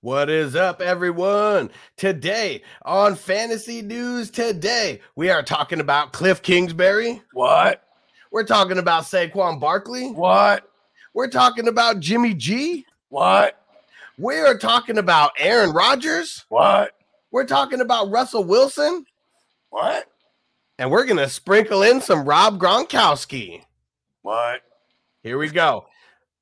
What is up, everyone? Today on Fantasy News Today, we are talking about Cliff Kingsbury. What? We're talking about Saquon Barkley. What? We're talking about Jimmy G. What? We are talking about Aaron Rodgers. What? We're talking about Russell Wilson. What? And we're going to sprinkle in some Rob Gronkowski. What? Here we go.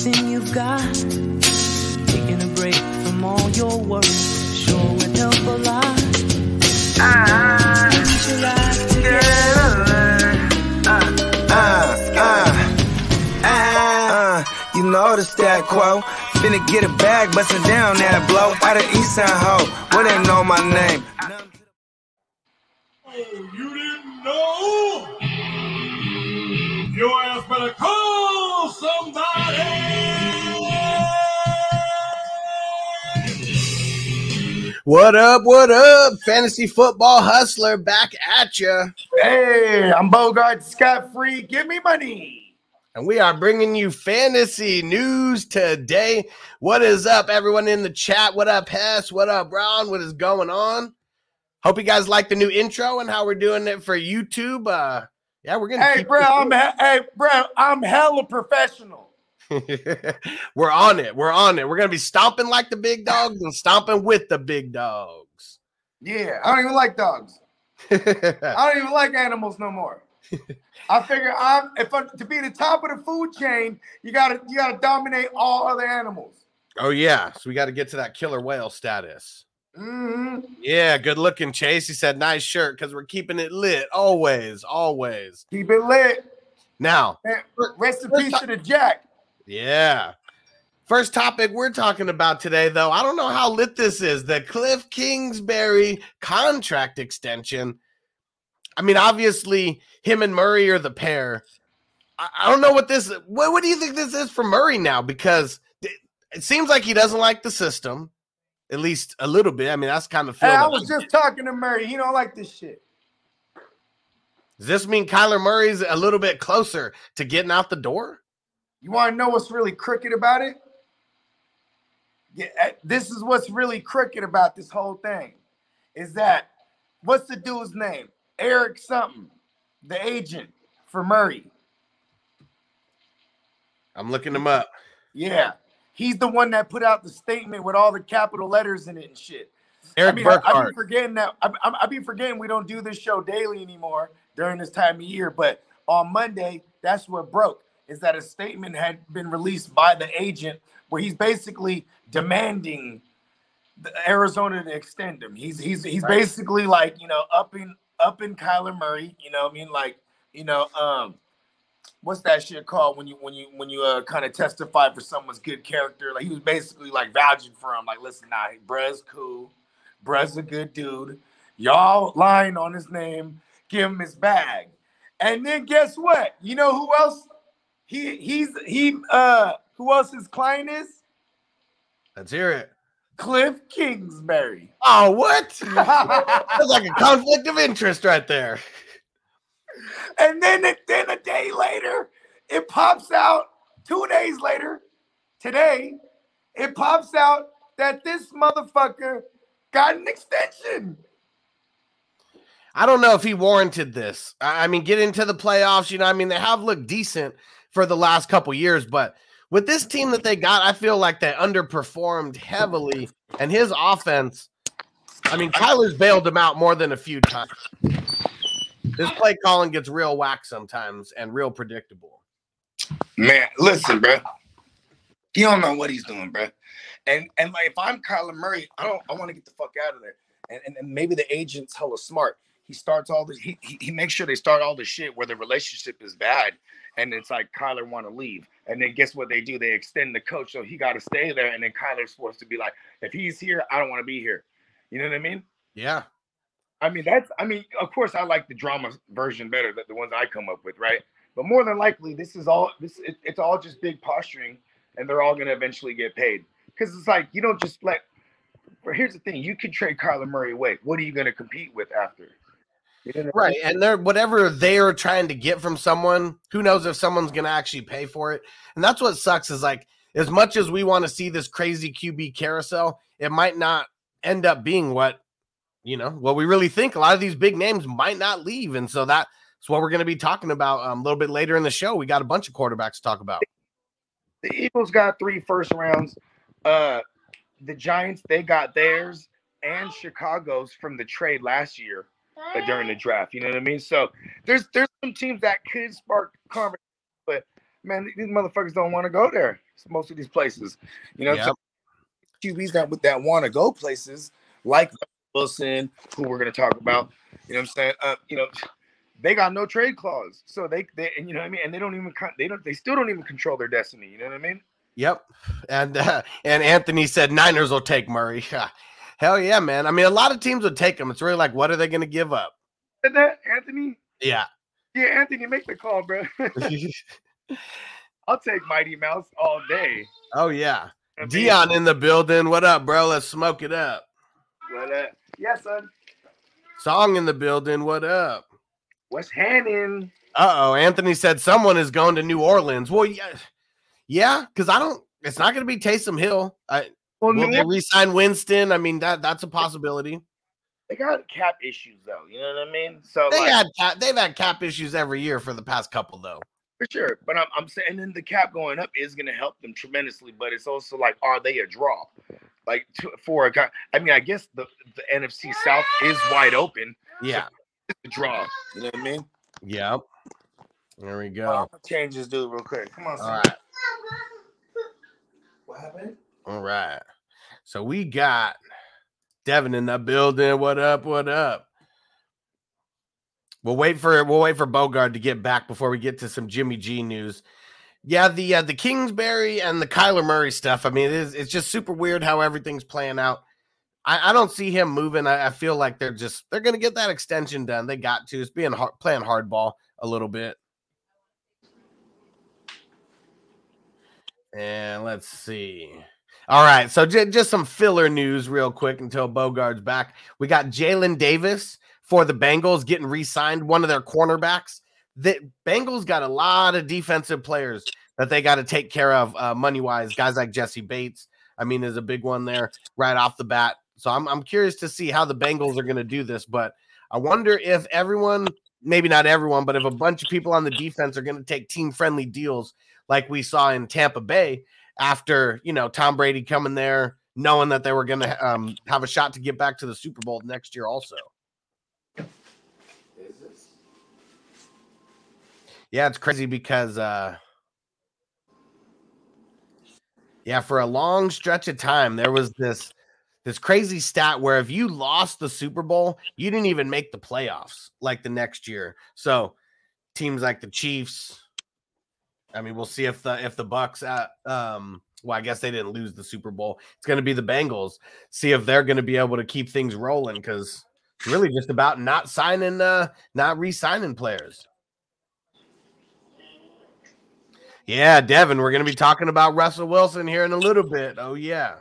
Everything you've got. Taking a break from all your work sure would help a lot. Put your life together. Uh, uh, uh, you know the stat quo. Finna get a bag, bustin' down that blow. Out of East Side Ho, where they know my name. Oh, you didn't know? Your ass better call somebody. What up? What up? Fantasy football hustler back at you. Hey, I'm Bogart Scott Free. Give me money. And we are bringing you fantasy news today. What is up, everyone in the chat? What up, Hess? What up, Ron? What is going on? Hope you guys like the new intro and how we're doing it for YouTube. Uh, yeah, we're gonna. Hey, bro, I'm he- hey, bro, I'm hella professional. we're on it. We're on it. We're gonna be stomping like the big dogs and stomping with the big dogs. Yeah, I don't even like dogs. I don't even like animals no more. I figure I'm if I'm to be the top of the food chain, you gotta you gotta dominate all other animals. oh yeah, so we got to get to that killer whale status. Hmm Yeah, good looking, Chase. He said, "Nice shirt," because we're keeping it lit always, always. Keep it lit. Now, Man, Rest in peace to the Jack. Yeah. First topic we're talking about today, though. I don't know how lit this is. The Cliff Kingsbury contract extension. I mean, obviously, him and Murray are the pair. I, I don't know what this. What, what do you think this is for Murray now? Because it, it seems like he doesn't like the system, at least a little bit. I mean, that's kind of. Hey, I was just talking to Murray. He don't like this shit. Does this mean Kyler Murray's a little bit closer to getting out the door? You want to know what's really crooked about it? Yeah, eh, this is what's really crooked about this whole thing. Is that what's the dude's name? Eric something, the agent for Murray. I'm looking him up. Yeah, he's the one that put out the statement with all the capital letters in it and shit. Eric I mean, I, I Burkhart. be forgetting that. I, I, I be forgetting we don't do this show daily anymore during this time of year. But on Monday, that's what broke. Is that a statement had been released by the agent where he's basically demanding the Arizona to extend him. He's he's he's Right. basically like you know upping upping Kyler Murray. You know, what I mean, like you know, um, what's that shit called when you when you when you uh kind of testify for someone's good character? Like he was basically like vouching for him. Like, listen, nah, bruh's cool. Bruh's a good dude. Y'all lying on his name. Give him his bag. And then guess what? You know who else? He he's he uh who else his client is? Let's hear it. Cliff Kingsbury. Oh, what? That's like a conflict of interest right there. And then, then a day later, it pops out. Two days later, today, it pops out that this motherfucker got an extension. I don't know if he warranted this. I mean, get into the playoffs, you know, I mean, they have looked decent for the last couple years, but with this team that they got, I feel like they underperformed heavily. And his offense, I mean, Kyler's bailed him out more than a few times. This play calling gets real whack sometimes and real predictable. Man, listen, bro. He don't know what he's doing, bro. And and like if I'm Kyler Murray, I don't I want to get the fuck out of there. And, and and maybe the agent's hella smart. He starts all this. He, he he makes sure they start all the shit where the relationship is bad, and it's like Kyler want to leave, and then guess what they do? They extend the coach, so he got to stay there, and then Kyler's supposed to be like, if he's here, I don't want to be here. You know what I mean? Yeah. I mean, that's, I mean, of course, I like the drama version better than the ones I come up with, right? But more than likely, this is all, this, it, it's all just big posturing and they're all going to eventually get paid. Because it's like, you don't just let, but here's the thing you could trade Kyler Murray away. What are you going to compete with after? You know I Right. mean? And they're whatever they're trying to get from someone, who knows if someone's gonna actually pay for it. And that's what sucks is like as much as we want to see this crazy QB carousel, it might not end up being what you know, what we really think. A lot of these big names might not leave. And so that's what we're gonna be talking about um, a little bit later in the show. We got a bunch of quarterbacks to talk about. The Eagles got three first rounds. Uh, the Giants, they got theirs and Chicago's from the trade last year uh, during the draft. You know what I mean? So there's there's some teams that could spark conversation, but man, these motherfuckers don't want to go there. Most of these places, you know, Yep. so QBs that with that want to go places like Wilson, who we're gonna talk about. You know what I'm saying? Uh, you know, they got no trade clause, so they they and you know what I mean. And they don't even they don't they still don't even control their destiny. You know what I mean? Yep. And uh, and Anthony said Niners will take Murray. Hell yeah, man. I mean, a lot of teams would take him. It's really like, what are they gonna give up? Said that Anthony? Yeah. Yeah, Anthony, make the call, bro. I'll take Mighty Mouse all day. oh yeah. Dion in the building. What up, bro? Let's smoke it up. What up? Yeah, son. Song in the building. What up? What's happening? Uh oh. Anthony said someone is going to New Orleans. Well, yeah, yeah, because I don't. It's not going to be Taysom Hill. I, Well, will New they Orleans, re-sign Winston? I mean, that that's a possibility. they got cap issues though. You know what I mean? So They like, had cap, they've had cap issues every year for the past couple, though. For sure. But I'm, I'm saying, and then the cap going up is going to help them tremendously. But it's also like, are they a draw? Like to, for a guy? I mean, I guess the the NFC South is wide open. Yeah. It's a draw. You know what I mean? Yep. There we go. gonna change this dude real quick. Come on, All son. right. What happened? All right. So we got Devin in the building. What up? What up? We'll wait for we'll wait for Bogard to get back before we get to some Jimmy G news. Yeah, the uh, the Kingsbury and the Kyler Murray stuff. I mean, it is it's just super weird how everything's playing out. I, I don't see him moving. I, I feel like they're just they're gonna get that extension done. They got to. It's being hard, playing hardball a little bit. And let's see. All right, so j- just some filler news, real quick, until Bogard's back. We got Jalen Davis for the Bengals getting re-signed, one of their cornerbacks. The Bengals got a lot of defensive players that they got to take care of, uh, money wise. Guys like Jessie Bates, I mean, is a big one there right off the bat. So I'm I'm curious to see how the Bengals are going to do this, but I wonder if everyone, maybe not everyone, but if a bunch of people on the defense are going to take team friendly deals like we saw in Tampa Bay after you know Tom Brady coming there, knowing that they were going to um, have a shot to get back to the Super Bowl next year, also. Yeah, it's crazy because uh yeah, for a long stretch of time there was this this crazy stat where if you lost the Super Bowl, you didn't even make the playoffs like the next year. So teams like the Chiefs, I mean, we'll see if the if the Bucs at um well, I guess they didn't lose the Super Bowl. It's going to be the Bengals. See if they're going to be able to keep things rolling because it's really just about not signing, uh, not re-signing players. Yeah, Devin, we're going to be talking about Russell Wilson here in a little bit. Oh yeah.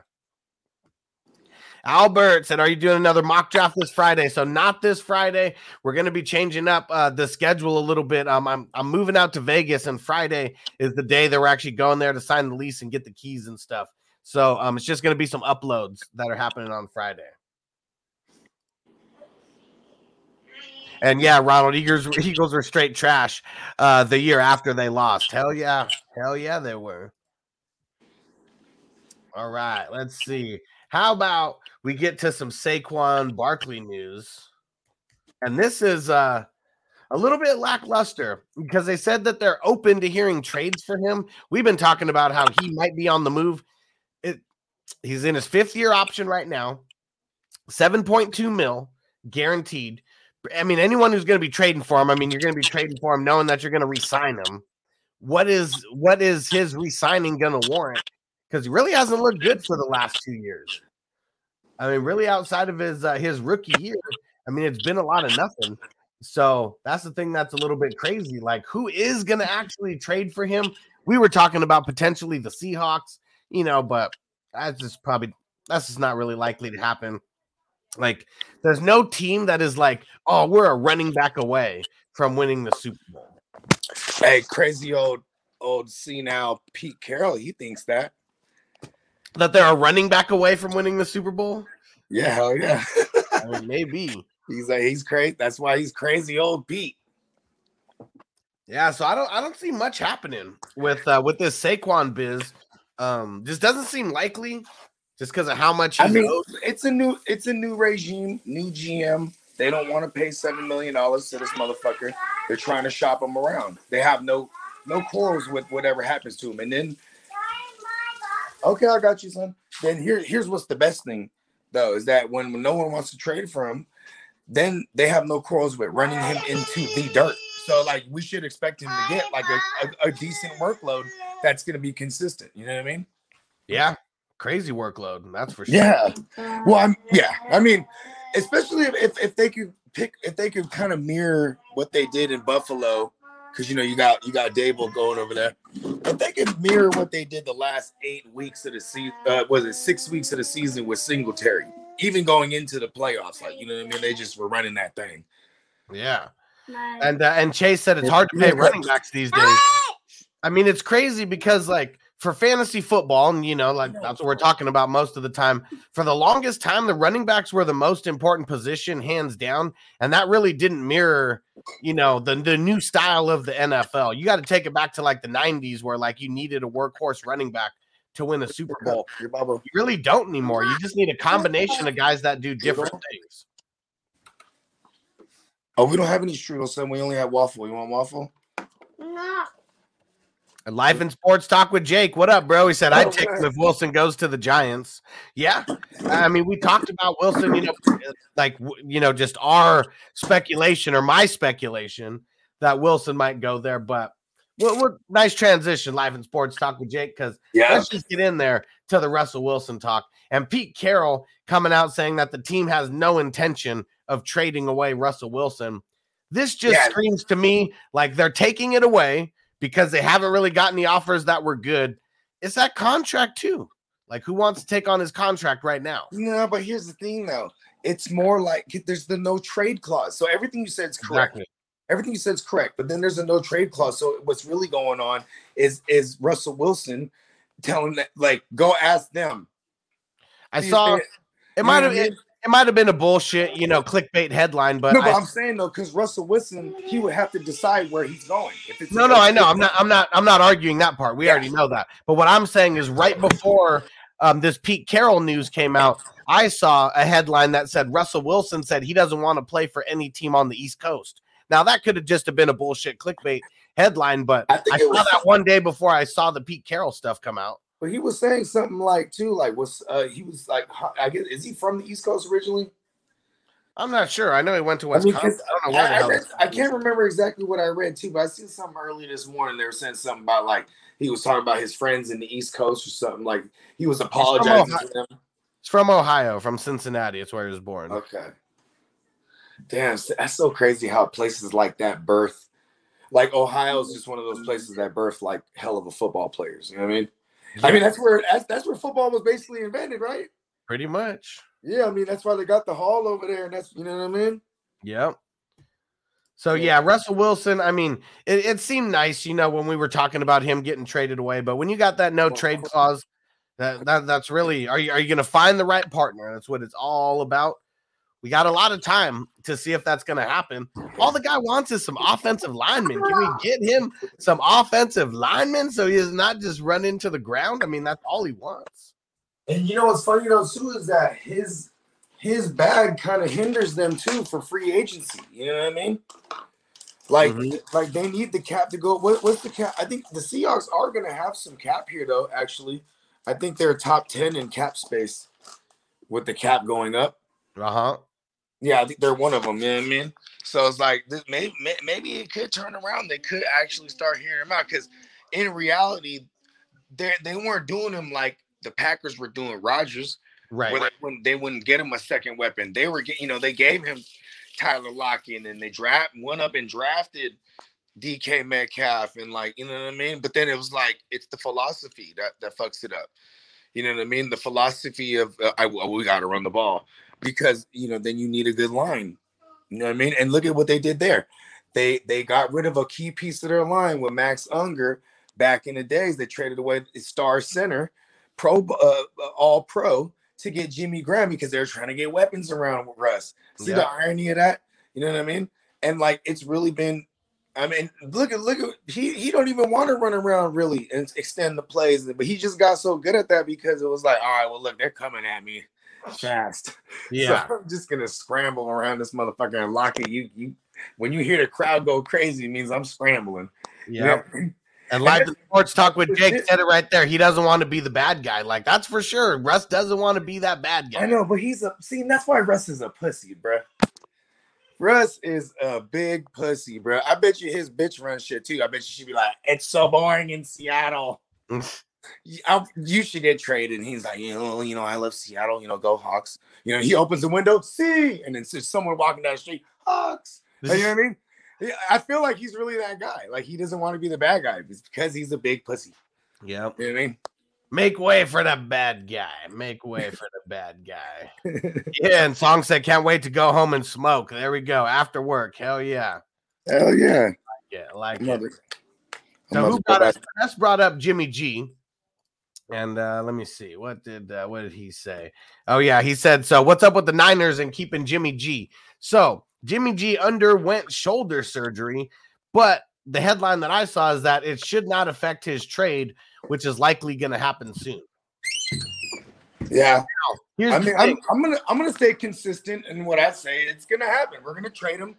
Albert said, "Are you doing another mock draft this Friday?" So not this Friday. We're going to be changing up uh, the schedule a little bit. Um, I'm I'm moving out to Vegas, and Friday is the day that we're actually going there to sign the lease and get the keys and stuff. So um, it's just going to be some uploads that are happening on Friday. And yeah, Ronald Eagles Eagles were straight trash uh, the year after they lost. Hell yeah, hell yeah, they were. All right, let's see. How about we get to some Saquon Barkley news? And this is uh, a little bit lackluster because they said that they're open to hearing trades for him. We've been talking about how he might be on the move. It, he's in his fifth year option right now, 7.2 mil guaranteed. I mean, anyone who's going to be trading for him, I mean, you're going to be trading for him knowing that you're going to re-sign him. What is what is his re-signing going to warrant? Because he really hasn't looked good for the last two years. I mean, really, outside of his uh, his rookie year, I mean, it's been a lot of nothing. So that's the thing that's a little bit crazy. Like, who is going to actually trade for him? We were talking about potentially the Seahawks, you know, but that's just probably that's just not really likely to happen. Like, there's no team that is like, oh, we're a running back away from winning the Super Bowl. Hey, crazy old old now Pete Carroll, he thinks that. That they're a running back away from winning the Super Bowl. Yeah, hell yeah. I mean, maybe. he's like he's crazy. That's why he's crazy old Pete. Yeah, so I don't I don't see much happening with uh with this Saquon biz. Um, just doesn't seem likely just because of how much I mean, owed. it's a new it's a new regime, new GM. They don't want to pay seven million dollars to this motherfucker. They're trying to shop him around. They have no no quarrels with whatever happens to him. And then, okay, I got you, son. Then here here's what's the best thing though is that when no one wants to trade for him, then they have no quarrels with running him into the dirt. So like we should expect him to get like a, a, a decent workload that's gonna be consistent. You know what I mean? Yeah, crazy workload. That's for sure. Yeah. Well, I'm yeah. I mean, especially if, if, if they could pick if they could kind of mirror what they did in Buffalo, because you know you got you got Daboll going over there. If they could mirror what they did the last eight weeks of the season, uh, was it six weeks of the season with Singletary, even going into the playoffs, like you know what I mean? They just were running that thing. Yeah. And uh, and Chase said it's hard to pay running backs these days. I mean, it's crazy because like for fantasy football, and you know, like that's what we're talking about most of the time. For the longest time, the running backs were the most important position, hands down, and that really didn't mirror, you know, the the new style of the NFL. You got to take it back to like the '90s, where like you needed a workhorse running back to win a Super Bowl. You really don't anymore. You just need a combination of guys that do different things. Oh, we don't have any strudel, son. We only have waffle. You want waffle? And Life and Sports Talk with Jake. What up, bro? He said, I'd Oh, take him if Wilson goes to the Giants. Yeah. I mean, we talked about Wilson, you know, like, you know, just our speculation or my speculation that Wilson might go there. But what, what nice transition, Life and Sports Talk with Jake, because Yeah. let's just get in there to the Russell Wilson talk. And Pete Carroll coming out saying that the team has no intention of trading away Russell Wilson. This just Yeah. screams to me like they're taking it away because they haven't really gotten the offers that were good. It's that contract too. Like who wants to take on his contract right now? No, but here's the thing, though. It's more like there's the no trade clause. So everything you said is correct. Everything you said is correct. But then there's a no trade clause. So what's really going on is is Russell Wilson telling that like go ask them. I saw it might have what it, mean? It might have been a bullshit, you know, clickbait headline, but, no, but I, I'm saying though, because Russell Wilson, he would have to decide where he's going. If it's no, no, no I know. I'm not. I'm not. I'm not arguing that part. We Yeah. already know that. But what I'm saying is, right before um, this Pete Carroll news came out, I saw a headline that said Russell Wilson said he doesn't want to play for any team on the East Coast. Now that could have just have been a bullshit clickbait headline, but I I, saw was- that one day before I saw the Pete Carroll stuff come out. But he was saying something like too, like was uh he was like I guess is he from the East Coast originally? I'm not sure. I know he went to I mean, I, don't know where the I, I, read- I can't remember exactly what I read too, but I seen something early this morning. They were saying something about like he was talking about his friends in the East Coast or something. Like he was apologizing Ohio. to them. It's from Ohio, from Cincinnati. It's where he was born. Okay. Damn, that's so crazy how places like that birth. Like Ohio is just one of those places that birth like hell of a football players. You know what I mean? I mean that's where that's, that's where football was basically invented, right? Pretty much. Yeah, I mean that's why they got the hall over there, and that's you know what I mean. Yep. So Yeah. Russell Wilson. I mean, it, it seemed nice, you know, when we were talking about him getting traded away. But when you got that no trade clause, that, that that's really are you are you going to find the right partner? That's what it's all about. We got a lot of time to see if that's going to happen. All the guy wants is some offensive linemen. Can we get him some offensive linemen so he is not just run into the ground? I mean, that's all he wants. And you know what's funny though too is that his his bag kind of hinders them too for free agency. You know what I mean? Like Mhm. like they need the cap to go. What, what's the cap? I think the Seahawks are gonna have some cap here though. Actually, I think they're top ten in cap space with the cap going up. Uh huh. Yeah, I think they're one of them. You know what I mean? So it's like this, maybe maybe it could turn around. They could actually start hearing him out because in reality, they they weren't doing him like the Packers were doing Rodgers. Right. Where they wouldn't, they wouldn't get him a second weapon. They were, get- you know, they gave him Tyler Lockett and then they draft went up and drafted DK Metcalf and like, you know what I mean. But then it was like it's the philosophy that that fucks it up. You know what I mean? The philosophy of uh, I, we got to run the ball because you know then you need a good line. You know what I mean? And look at what they did there. They they got rid of a key piece of their line with Max Unger back in the days. They traded away the star center, pro uh, all pro to get Jimmy Graham because they're trying to get weapons around with Russ. See the irony of that? You know what I mean? And like it's really been. I mean, look at look at he he don't even want to run around really and extend the plays, but he just got so good at that because it was like, all right, well, look, they're coming at me fast. Yeah. So I'm just gonna scramble around this motherfucker and lock it. You you when you hear the crowd go crazy, it means I'm scrambling. Yeah. You know? And live to sports talk with Jake said it right there. He doesn't want to be the bad guy. Like that's for sure. Russ doesn't want to be that bad guy. I know, but he's a see. That's why Russ is a pussy, bruh. Russ is a big pussy, bruh. I bet you his bitch run shit too. I bet you she'd be like, "It's so boring in Seattle." You- I- you should get traded. And he's like, you know, you know, I love Seattle. You know, go Hawks. You know, he opens the window, see, and then someone walking down the street, Hawks. You know what I mean? Yeah, I feel like he's really that guy. Like he doesn't want to be the bad guy. It's because he's a big pussy. Yeah. You know what I mean? Make way for the bad guy. Make way for the bad guy. Yeah, and Song said, can't wait to go home and smoke. There we go. After work. Hell yeah. Hell yeah. Yeah, like it. Mother- So who brought up Chris brought up Jimmy G. And uh let me see. What did uh, what did he say? Oh yeah, he said so what's up with the Niners and keeping Jimmy G? So Jimmy G underwent shoulder surgery, but the headline that I saw is that it should not affect his trade, which is likely going to happen soon. Yeah. Here's I mean, I'm, I'm gonna I'm gonna stay consistent in what I say. It's gonna happen. We're gonna trade him.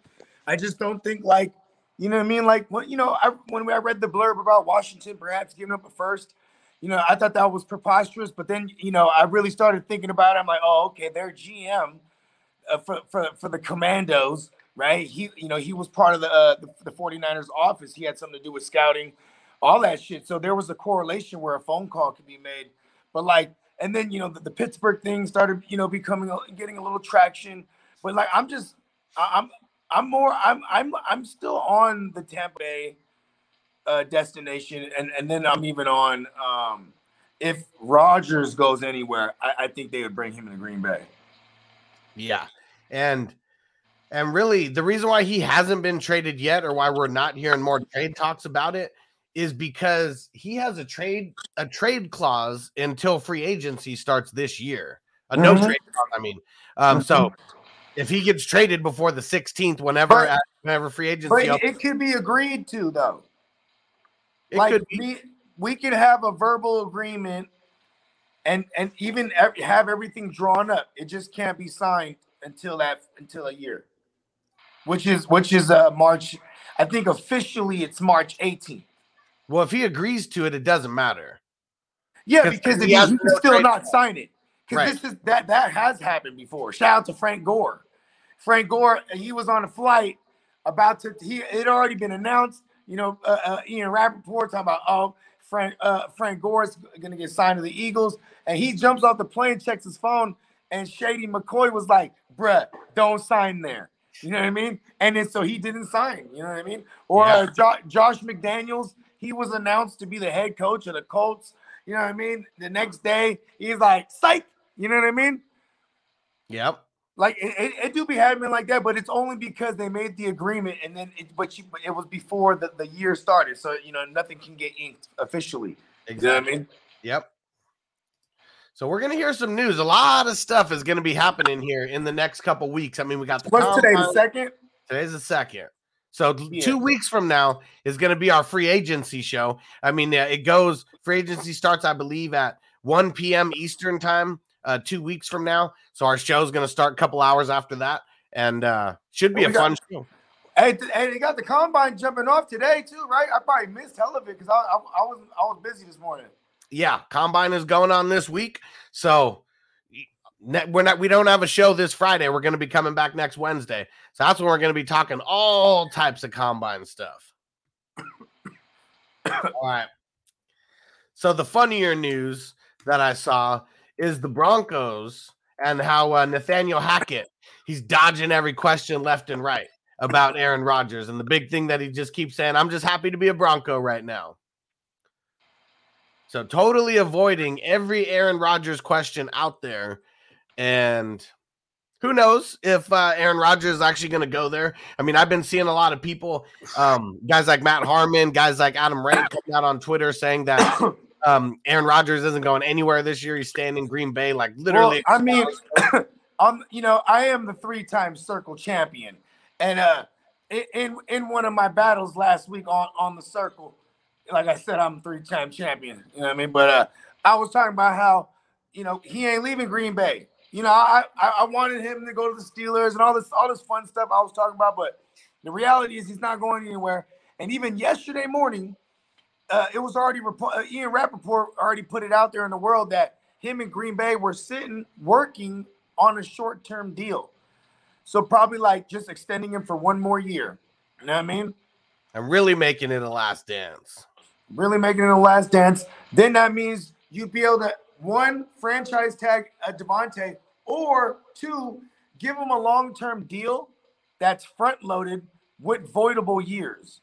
I just don't think like you know what I mean. Like when you know I, when I read the blurb about Washington perhaps giving up a first, you know I thought that was preposterous. But then you know I really started thinking about it. I'm like, oh okay, their GM uh, for for for the Commandos, right? He you know he was part of the, uh, the the 49ers office. He had something to do with scouting, all that shit. So there was a correlation where a phone call could be made. But like and then you know the, the Pittsburgh thing started you know becoming getting a little traction. But like I'm just I- I'm I'm more I'm I'm I'm still on the Tampa Bay uh, destination, and and then I'm even on um, if Rodgers goes anywhere, I, I think they would bring him in Green Bay. Yeah. And and really the reason why he hasn't been traded yet or why we're not hearing more trade talks about it is because he has a trade a trade clause until free agency starts this year. A no Mhm. trade clause, I mean. Um so if he gets traded before the 16th whenever But- whenever free agency But opens, it could be agreed to though. It like could be. we we could have a verbal agreement and and even ev- have everything drawn up. It just can't be signed until that until a year which is which is uh march i think officially it's march 18th well if he agrees to it it doesn't matter. Yeah, because he if he, has can still trade not sign it. Because Right. this is that that has happened before. Shout out to frank gore. Frank gore he was on a flight about to he it had already been announced you know uh, uh, ian rapoport talking about oh frank uh frank gore's gonna get signed to the eagles. And he jumps off the plane checks his phone and shady mccoy was like bruh don't sign there. You know what i mean? And then so he didn't sign you know what i mean? Or Yeah. uh, jo- josh mcdaniels he was announced to be the head coach of the colts. You know what i mean? The next day he's like psych. You know what i mean? Yep. Like it, it, it do be happening like that, but it's only because they made the agreement and then it, but you, it was before the, the year started, so you know nothing can get inked officially. You know I mean? Yep. So we're gonna hear some news. A lot of stuff is gonna be happening here in the next couple weeks. I mean, we got the What's today? The second? Today's the second. So Yeah. two weeks from now is going to be our free agency show. I mean, uh, it goes free agency starts, I believe, at 1 p.m. Eastern time. Uh, two weeks from now, so our show is going to start a couple hours after that, and uh, should be Oh, a we got- fun show. Hey, hey, they got the combine jumping off today too, right? I probably missed hell of it because I, I, I was I was busy this morning. Yeah, combine is going on this week, so we're not we don't have a show this Friday. We're going to be coming back next Wednesday, so that's when we're going to be talking all types of combine stuff. all right. So the funnier news that I saw is the Broncos and how uh, Nathaniel Hackett he's dodging every question left and right about Aaron Rodgers and the big thing that he just keeps saying, "I'm just happy to be a Bronco right now." So totally avoiding every Aaron Rodgers question out there, and who knows if uh, Aaron Rodgers is actually going to go there? I mean, I've been seeing a lot of people, um, guys like Matt Harmon, guys like Adam Ray, coming out on Twitter saying that um, Aaron Rodgers isn't going anywhere this year. He's staying in Green Bay, like literally. Well, I mean, I'm you know I am the three-time circle champion, and uh, in- in one of my battles last week on on the circle, like I said, I'm three-time champion. You know what I mean? But uh, I was talking about how you know he ain't leaving Green Bay. You know, I, I I wanted him to go to the Steelers and all this all this fun stuff I was talking about, but the reality is he's not going anywhere. And even yesterday morning, uh, it was already report, uh, Ian Rapoport already put it out there in the world that him and Green Bay were sitting working on a short term deal. So probably like just extending him for one more year. You know what I mean? I'm really making it a last dance. Really making it a last dance. Then that means you'd be able to one franchise tag a Davante, or two, give him a long term deal that's front loaded with voidable years.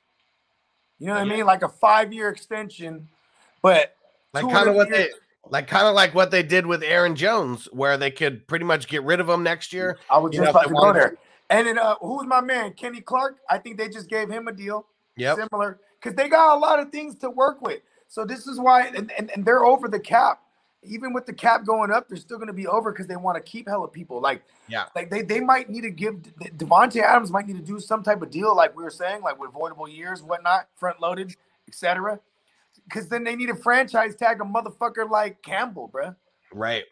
You know what I mean? Like a five year extension, but Like kind of what they like kind of like what they did with Aaron Jones, where they could pretty much get rid of him next year. I was just know, if about they to go there. And then uh, who's my man? Kenny Clark. I think they just gave him a deal Yep. similar because they got a lot of things to work with. So this is why, and, and, and they're over the cap. Even with the cap going up, they're still going to be over because they want to keep hella people. Like, Yeah. like they, they might need to give Davante Adams might need to do some type of deal, like we were saying, like with avoidable years, whatnot, front loaded, etc. Because then they need a franchise tag a motherfucker like Campbell, bruh. Right.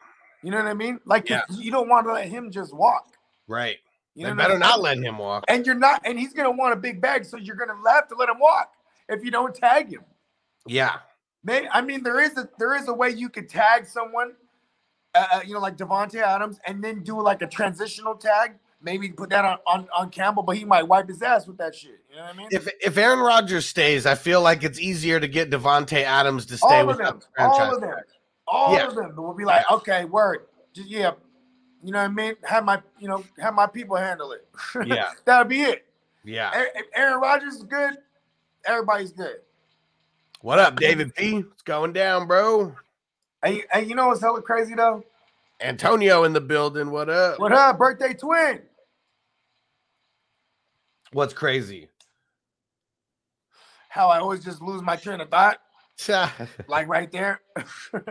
You know what I mean? Like Yeah. you don't want to let him just walk. Right. You know what better I'm not let him walk. And you're not, and he's gonna want a big bag, so you're gonna have to let him walk if you don't tag him. Yeah. Maybe, I mean, there is a there is a way you could tag someone, uh, uh, you know, like Davante Adams, and then do like a transitional tag. Maybe put that on, on on Campbell, but he might wipe his ass with that shit. You know what I mean? If if Aaron Rodgers stays, I feel like it's easier to get Davante Adams to stay all of with them, all of them, all Yeah. of them will be like, okay, word, just yeah, you know what I mean? Have my you know have my people handle it. Yeah. that'll be it. Yeah. If Aaron Rodgers is good, everybody's good. What up, David P? It's going down, bro. And, and you know what's hella crazy though? Antonio in the building. What up? What up, birthday twin? What's crazy? How I always just lose my train of thought, like right there. All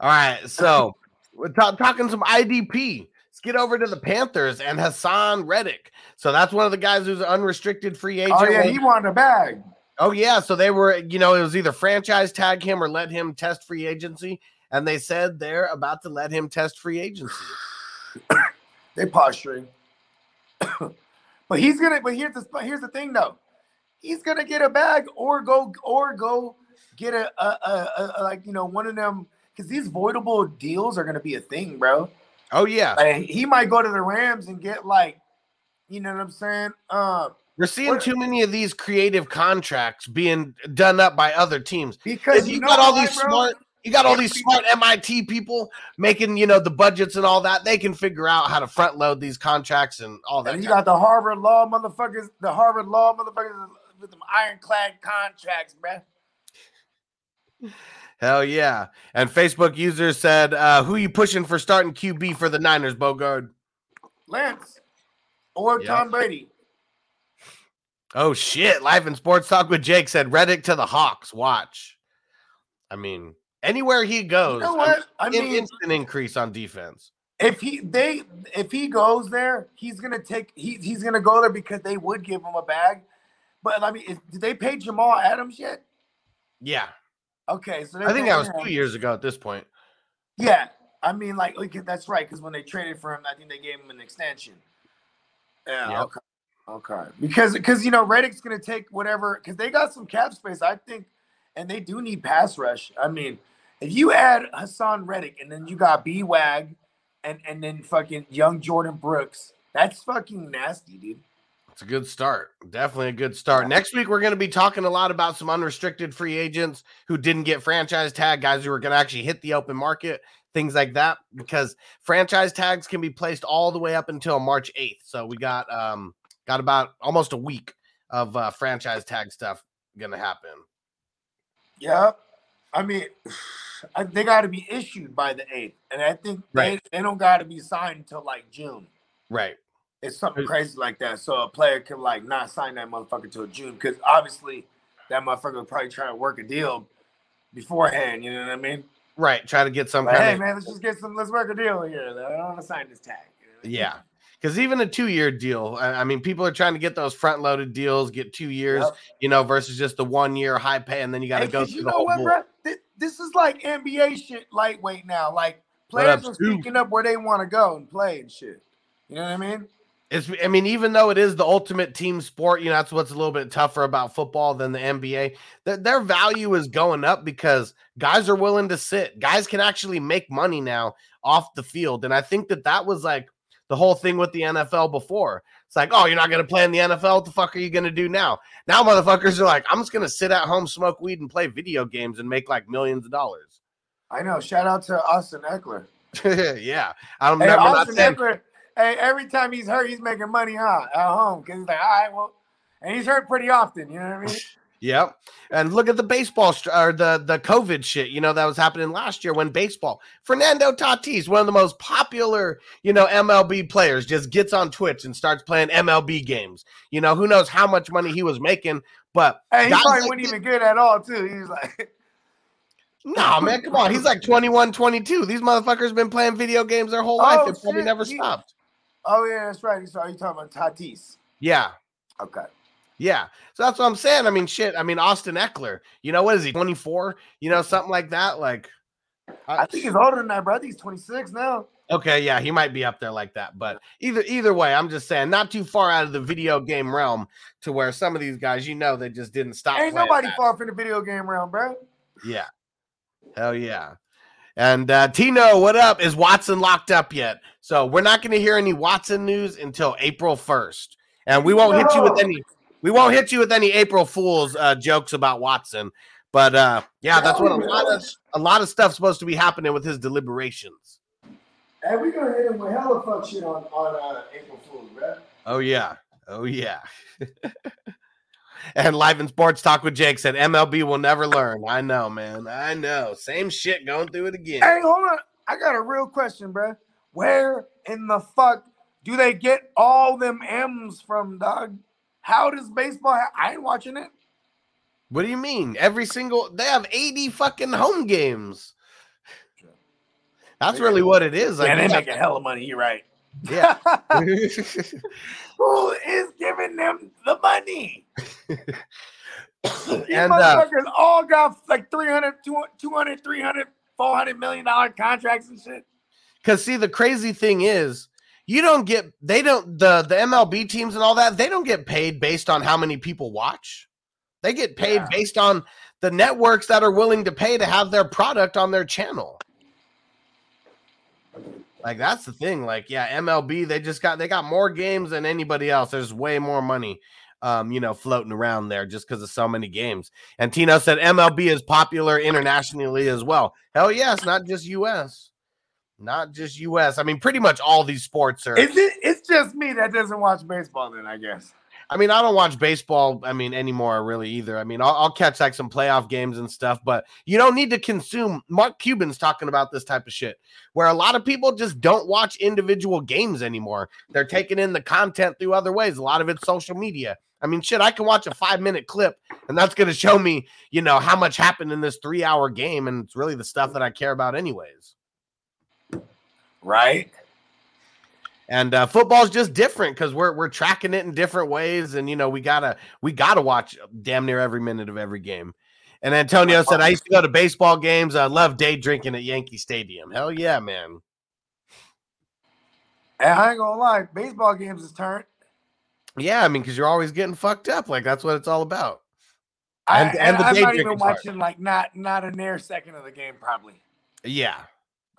right, so we're ta- talking some IDP. Let's get over to the Panthers and Haason Reddick. So that's one of the guys who's an unrestricted free oh, agent. oh yeah, he wanted a bag. Oh yeah, so they were, you know, it was either franchise tag him or let him test free agency, and they said they're about to let him test free agency. They posturing. but he's gonna. But here's the here's the thing though. He's gonna get a bag or go or go get a, a, a, a like you know one of them because these voidable deals are gonna be a thing, bro. Oh yeah, Like he might go to the Rams and get like, you know what I'm saying? Um, we're seeing too many of these creative contracts being done up by other teams. because you know got all why, these bro? smart, you got all these smart MIT people making, you know, the budgets and all that. They can figure out how to front load these contracts and all that. And you got the Harvard law motherfuckers, the Harvard law motherfuckers with them ironclad contracts, bruh. Hell yeah. And Facebook users said, uh, who you pushing for starting QB for the Niners, Bogard? Lance or Yeah. Tom Brady. Oh shit. Life and Sports Talk with Jake said Reddick to the Hawks. Watch. I mean, anywhere he goes, You know what? I an mean, instant increase on defense. if he they if he goes there, he's gonna take he, he's gonna go there because they would give him a bag. But I mean, is, did they pay Jamal Adams yet? Yeah. Okay, so I think that was him. two years ago at this point. Yeah, I mean, like, okay, that's right. Because when they traded for him, I think they gave him an extension. Yeah. Yep. Okay. Okay. Because because you know Reddick's gonna take whatever because they got some cap space, I think, and they do need pass rush. I mean, if you add Haason Reddick and then you got B Wag and and then fucking young Jordyn Brooks, that's fucking nasty, dude. It's a good start. Definitely a good start. Next week, we're going to be talking a lot about some unrestricted free agents who didn't get franchise tag, guys who are going to actually hit the open market. things like that, because franchise tags can be placed all the way up until March 8th. So we got um got about almost a week of uh, franchise tag stuff gonna happen. Yeah. I mean, I, they got to be issued by the eighth, and I think Right. they, they don't got to be signed until like June. Right. It's something crazy like that, so a player can like not sign that motherfucker till June because obviously that motherfucker will probably try to work a deal beforehand. You know what I mean? Right. Try to get some Like, kind hey of man, let's just get some. Let's work a deal here. I don't want to sign this tag. you know? Yeah. Because even a two year deal, I mean, people are trying to get those front loaded deals, get two years, Yep. you know, versus just the one year high pay, and then you got to go through you the know whole what, bro? This, this is like NBA shit lightweight now. Like players are speaking up where they want to go and play and shit. You know what I mean? It's, I mean, even though it is the ultimate team sport, you know, that's what's a little bit tougher about football than the NBA. Their, their value is going up because guys are willing to sit. Guys can actually make money now off the field. And I think that that was like the whole thing with the NFL before. It's like, oh, you're not going to play in the NFL. What the fuck are you going to do now? Now, motherfuckers are like, I'm just going to sit at home, smoke weed, and play video games and make like millions of dollars. I know. Shout out to Austin Ekeler. yeah. I don't Hey, remember Austin saying, Ekeler. Hey, every time he's hurt, he's making money huh, at home because he's like, all right, well, and he's hurt pretty often. You know what I mean? Yep. And look at the baseball str- or the the COVID shit, you know, that was happening last year when baseball. Fernando Tatis, one of the most popular, you know, MLB players, just gets on Twitch and starts playing MLB games. You know, who knows how much money he was making, but Hey, he probably like wasn't even good at all, too. He was like, no, man, come on. He's like 21, 22. These motherfuckers been playing video games their whole life. Oh, It probably shit. never He- stopped. oh, yeah, that's right. So you talking about Tatis. Yeah. Okay. Yeah. So that's what I'm saying. I mean, shit. I mean, Austin Ekeler, you know, what is he, 24? You know, something like that. Like, I think he's older than that, bro. I think he's 26 now. Okay, yeah, he might be up there like that, but either either way, I'm just saying, not too far out of the video game realm to where some of these guys, you know, they just didn't stop. Ain't nobody that. far from the video game realm, bro. Yeah, hell yeah. And uh, Tino, what up? Is Watson locked up yet? So we're not going to hear any Watson news until April 1st, and we won't hit you with any. We won't hit you with any April Fools uh, jokes about Watson, but uh, yeah, that's what a lot of a lot of stuff's supposed to be happening with his deliberations. And we're gonna hit him with hella fuck shit on on uh, April Fools, bro. Oh yeah. Oh yeah. and live in sports talk with Jake said MLB will never learn. I know, man. I know. Same shit going through it again. Hey, hold on. I got a real question, bro. Where in the fuck do they get all them M's from, dog? How does baseball? Ha- I ain't watching it. What do you mean? Every single they have 80 fucking home games. That's really what it is. Like, yeah, they you got- hell of money. You're right. yeah. Who is giving them the money? These and uh, motherfuckers all got like 300, 200, 300, 400 million dollar contracts and shit. Because see, the crazy thing is, you don't get they don't the the MLB teams and all that they don't get paid based on how many people watch. They get paid Yeah. based on the networks that are willing to pay to have their product on their channel. Like that's the thing. Like yeah, MLB they just got they got more games than anybody else. There's way more money. Um, you know, floating around there just because of so many games. And Tino said MLB is popular internationally as well. Hell yes, not just US not just US. I mean, pretty much all these sports are. Is it? It's just me that doesn't watch baseball. Then I guess. I mean, I don't watch baseball. I mean, anymore really either. I mean, I'll, I'll catch like some playoff games and stuff, but you don't need to consume. Mark Cuban's talking about this type of shit, where a lot of people just don't watch individual games anymore. They're taking in the content through other ways. A lot of it's social media. I mean, shit, I can watch a five minute clip and that's going to show me, you know, how much happened in this three hour game. And it's really the stuff that I care about, anyways. Right. and uh, football's just different because we're we're tracking it in different ways, and you know we gotta we gotta watch damn near every minute of every game. And Antonio said, "I used to go to baseball games. I love day drinking at Yankee Stadium. Hell yeah, man! And I ain't gonna lie, baseball games is turned. Yeah, I mean, because you're always getting fucked up. Like that's what it's all about. I, And- and, and the I'm day not even part. watching like not not a near second of the game probably. Yeah,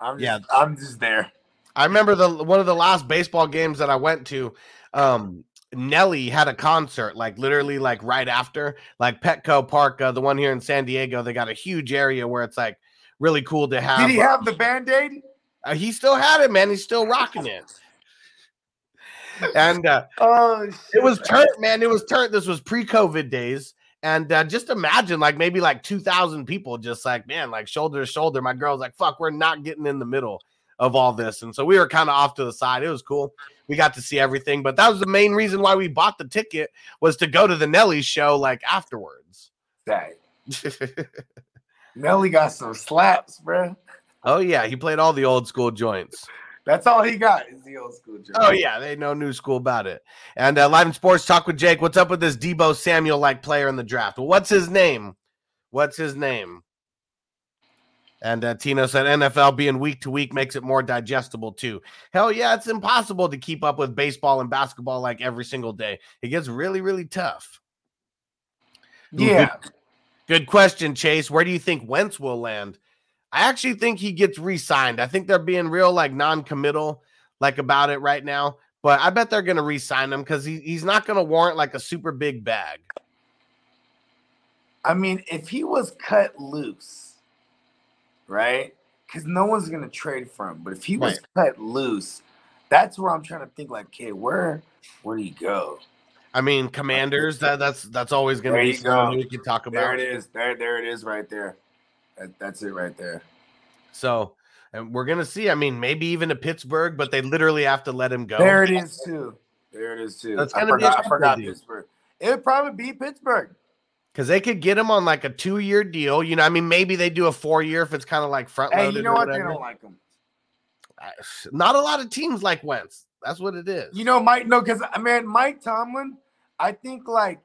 I'm Yeah. just, I'm just there. I remember the one of the last baseball games that I went to. Um, Nelly had a concert, like literally, like right after, like Petco Park, uh, the one here in San Diego. They got a huge area where it's like really cool to have. Did he uh, have the band aid? uh, he still had it, man. He's still rocking it. And uh, Oh, it was turnt, man. It was turnt. This was pre-COVID days. And uh, just imagine, like maybe like two thousand people, just like man, like shoulder to shoulder. My girl's like, "Fuck, we're not getting in the middle of all this," and so we were kind of off to the side. It was cool. We got to see everything, but that was the main reason why we bought the ticket was to go to the Nelly show like afterwards. That Nelly got some slaps, bro. oh yeah, he played all the old school joints. That's all he got is the old school joke. Oh yeah, they know new school about it. And uh, live in sports talk with Jake. What's up with this Deebo Samuel like player in the draft? Well, what's his name? What's his name? And uh, Tino said NFL being week to week makes it more digestible too. Hell yeah, it's impossible to keep up with baseball and basketball like every single day. It gets really, really tough. Yeah. Good question, Chase. Where do you think Wentz will land? I actually think he gets re-signed. I think they're being real like non-committal like about it right now. But I bet they're gonna re-sign him because he, he's not gonna warrant like a super big bag. I mean, if he was cut loose, right? Because no one's gonna trade for him. But if he was cut loose, that's where I'm trying to think. Like, okay, where where do you go? I mean, commanders, that that's that's always gonna be you something go. we can talk about. There it is. There, there it is, right there. That, that's it, right there. So and we're gonna see. I mean, maybe even to Pittsburgh, but they literally have to let him go. There it is too. There it is too. That's I gonna be forgot. I forgot. Pittsburgh. It would probably be Pittsburgh. because they could get him on like a two-year deal. You know, I mean, maybe they do a four-year if it's kind of like front Hey, you know what? They don't like him. Not a lot of teams like Wentz. That's what it is. You know, Mike. No, because I uh, mean, Mike Tomlin. I think like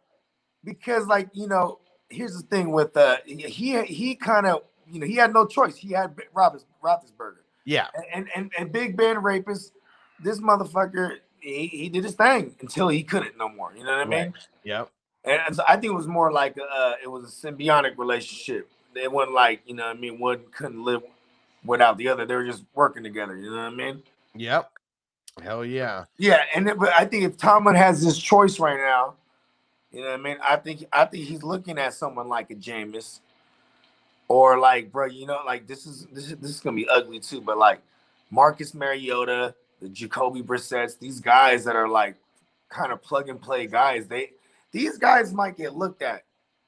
because like you know, here's the thing with uh he he kind of you know he had no choice. He had Roethlis, Roethlisberger yeah, and and and Big Ben rapist. This motherfucker, he, he did his thing until he couldn't no more. You know what I mean? yep, And, so I think it was more like uh, it was a symbiotic relationship. It wasn't like you know what I mean. One couldn't live without the other. They were just working together. You know what I mean? yep. Hell yeah. Yeah, and it, but I think if Tomlin has this choice right now, you know what I mean. I think I think he's looking at someone like a Jameis, or like, bro, you know, like this is this is this is gonna be ugly too. But like Marcus Mariota, the Jacoby Brissett's, these guys that are like kind of plug and play guys, they these guys might get looked at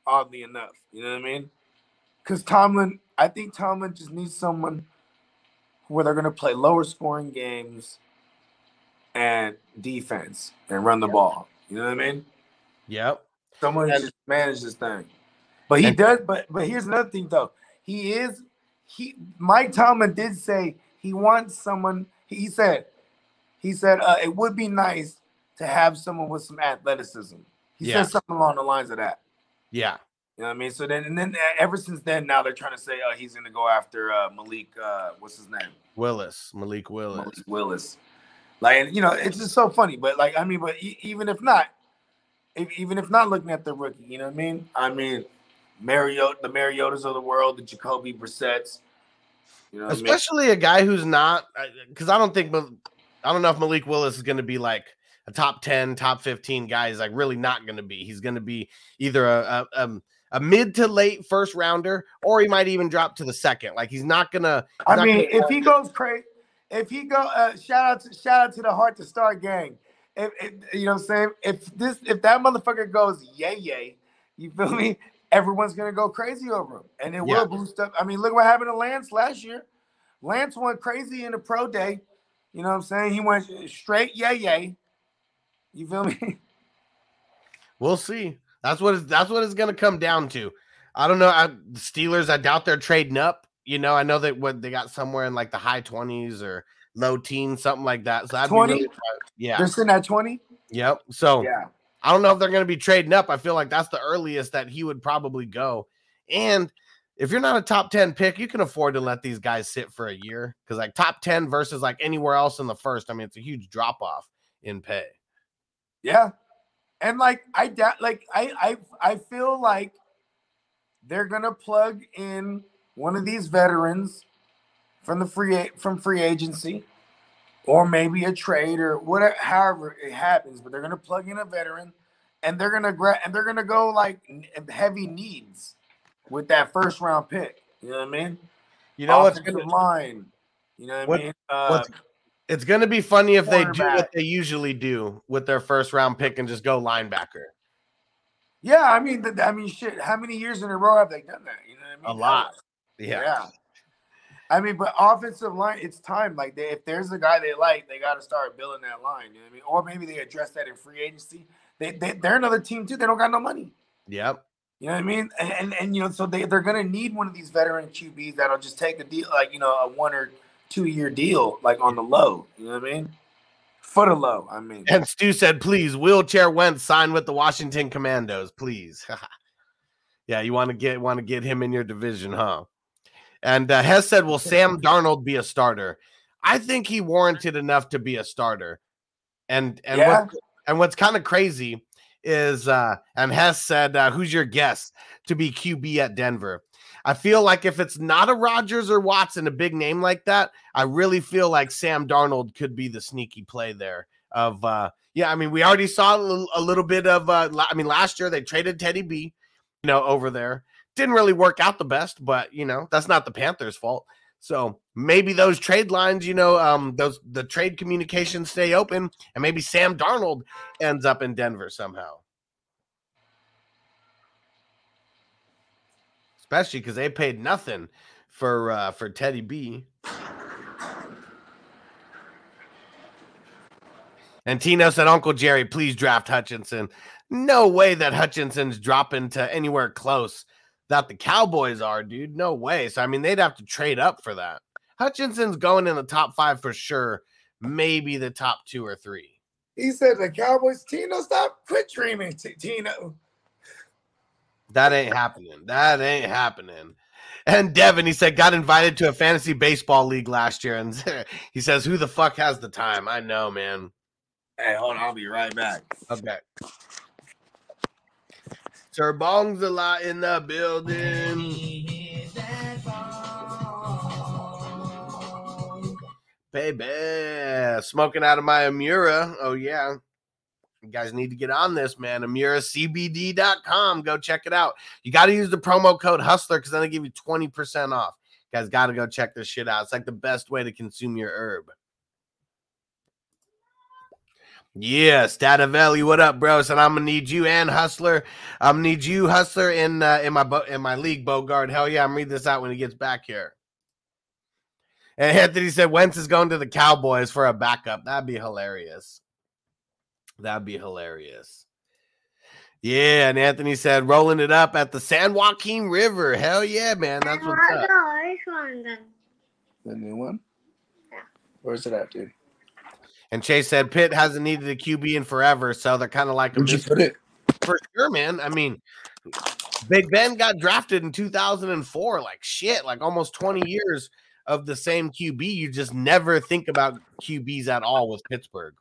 oddly enough. You know what I mean? Because Tomlin, I think Tomlin just needs someone where they're gonna play lower scoring games and defense and run the ball. You know what I mean? Yep. Someone who just manage this thing. But he And- does. But but here's another thing though. He is he. Mike Tomlin did say he wants someone. He said he said uh, it would be nice to have someone with some athleticism. He Yeah. said something along the lines of that. Yeah. You know what I mean? So then and then uh, ever since then, now they're trying to say uh, he's going to go after uh, Malik. Uh, what's his name? Willis, Malik Willis. Malik Willis. Like, and, you know, it's just so funny. But like, I mean, but e- even if not, if, even if not looking at the rookie, you know what I mean? I mean, Mariota, the Mariotas of the world, the Jacoby Brissett's. You know what I mean? Especially a guy who's not, because I don't think, I don't know if Malik Willis is going to be like a top 10, top 15 guy. He's like really not going to be. He's going to be either a, a, um, a mid to late first rounder, or he might even drop to the second. Like he's not going to. I mean, if he goes crazy, if he go, uh, shout out to shout out to the Heart to Start gang. If, if you know what I'm saying, if this if that motherfucker goes yay yay, you feel me? Everyone's gonna go crazy over him, and it Yeah. will boost up. I mean, look what happened to Lance last year. Lance went crazy in the pro day. You know what I'm saying? He went straight yay yay. You feel me? We'll see. That's what that's what it's going to come down to. I don't know. I, the Steelers, I doubt they're trading up. You know, I know that what they got somewhere in like the high twenties or low teens, something like that. So I'd 20? be really, yeah, They're sitting at 20. yep. So Yeah. I don't know if they're going to be trading up. I feel like that's the earliest that he would probably go. And if you're not a top 10 pick, you can afford to let these guys sit for a year because, like, top 10 versus like anywhere else in the first, I mean, it's a huge drop off in pay. Yeah. And like I doubt like I I I feel like they're gonna plug in one of these veterans from the free from free agency or maybe a trade or whatever however it happens, but they're gonna plug in a veteran and they're gonna and they're gonna go like heavy needs with that first round pick. You know what I mean? You know what's gonna, line. You know what, What- I mean? Uh, it's gonna be funny if they do what they usually do with their first round pick and just go linebacker. yeah, I mean, I mean, shit. How many years in a row have they done that? You know what I mean? A lot. Yeah. Yeah. I mean, but offensive line, it's time. Like, they, if there's a guy they like, they got to start building that line. You know what I mean? Or maybe they address that in free agency. They, they they're another team too. They don't got no money. Yep. You know what I mean? And and, and you know, so they they're gonna need one of these veteran QBs that'll just take a deal, like you know, a one or two year deal, like on the low. You know what I mean? For the low, I mean. And Stu said, please, wheelchair Wentz sign with the Washington Commandos, please. yeah, you want to get want to get him in your division, huh? And uh, Hess said, "Will Sam Darnold be a starter?" I think he warranted enough to be a starter. And and Yeah. what, and what's kind of crazy is uh and Hess said, uh, "Who's your guess to be QB at Denver?" I feel like if it's not a Rodgers or Watson, a big name like that, I really feel like Sam Darnold could be the sneaky play there. Of uh, yeah, I mean, we already saw a little, a little bit of. Uh, I mean, last year they traded Teddy B, you know, over there. Didn't really work out the best, but you know that's not the Panthers' fault. So maybe those trade lines, you know, um, those the trade communications stay open, and maybe Sam Darnold ends up in Denver somehow. Especially because they paid nothing for uh, for Teddy B. And Tino said, Uncle Jerry, please draft Hutchinson. No way that Hutchinson's dropping to anywhere close that the Cowboys are, dude. No way. So, I mean, they'd have to trade up for that. Hutchinson's going in the top five for sure, maybe the top two or three. He said the Cowboys, Tino, stop, quit dreaming, T- Tino. That ain't happening. That ain't happening. And Devin, he said, got invited to a fantasy baseball league last year. And he says, Who the fuck has the time? I know, man. Hey, hold on, I'll be right back. Okay. Sir Bong's a lot in the building. Baby, smoking out of my Amura. Oh, yeah. You guys need to get on this, man. AmuraCBD.com. Go check it out. You got to use the promo code Hustler because then they give you 20% off. You guys got to go check this shit out. It's like the best way to consume your herb. Yeah, Statavelli, what up, bro? And I'm gonna need you and Hustler. I'm gonna need you, Hustler, in uh, in my bo- in my league, Bogard. Hell yeah, I'm reading this out when he gets back here. And Anthony said Wentz is going to the Cowboys for a backup. That'd be hilarious. That'd be hilarious. Yeah, and Anthony said rolling it up at the San Joaquin River. Hell yeah, man. That's what's up. The new one? Where's it at, dude? And Chase said Pitt hasn't needed a QB in forever, so they're kind of like a Where'd mis- put it? for sure, man. I mean, Big Ben got drafted in 2004. Like shit, like almost 20 years of the same QB. You just never think about QBs at all with Pittsburgh.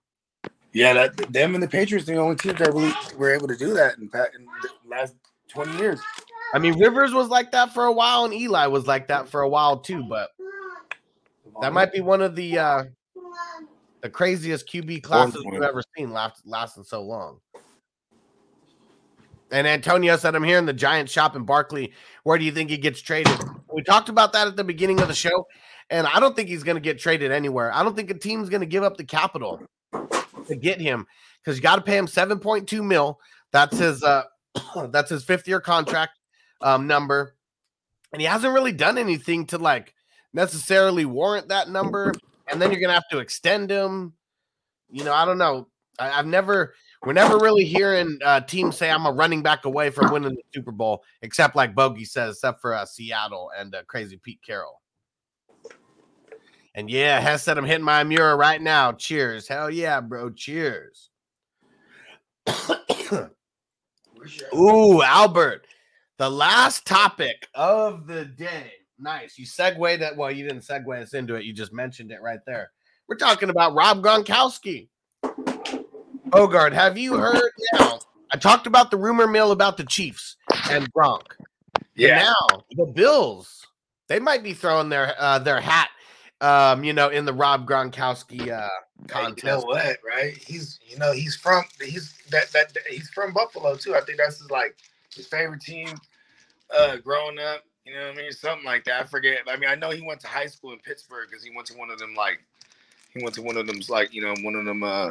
Yeah, that them and the Patriots are the only teams that really were able to do that in, in the last 20 years. I mean, Rivers was like that for a while, and Eli was like that for a while too. But that might be one of the uh the craziest QB classes we've ever seen last lasting so long. And Antonio said, I'm here in the Giant shop in Barkley. Where do you think he gets traded? We talked about that at the beginning of the show, and I don't think he's going to get traded anywhere. I don't think a team's going to give up the capital to get him because you got to pay him 7.2 mil. That's his uh that's his fifth year contract um number. And he hasn't really done anything to like necessarily warrant that number. And then you're gonna have to extend him. You know, I don't know. I, I've never we're never really hearing uh, teams say I'm a running back away from winning the Super Bowl, except like Bogey says, except for uh, Seattle and uh, crazy Pete Carroll. And yeah, Hess said I'm hitting my Mura right now. Cheers. Hell yeah, bro. Cheers. Ooh, Albert. The last topic of the day. Nice. You segue that. Well, you didn't segue us into it. You just mentioned it right there. We're talking about Rob Gronkowski. Bogard, have you heard now? I talked about the rumor mill about the Chiefs and Gronk. Yeah. Now the Bills, they might be throwing their uh, their hat, um, you know, in the Rob Gronkowski uh, Hey, contest. You know what, right? He's you know he's from he's that that he's from Buffalo too. I think that's his like his favorite team uh growing up. You know what I mean? Something like that. I forget. I mean, I know he went to high school in Pittsburgh because he went to one of them like he went to one of them like you know one of them uh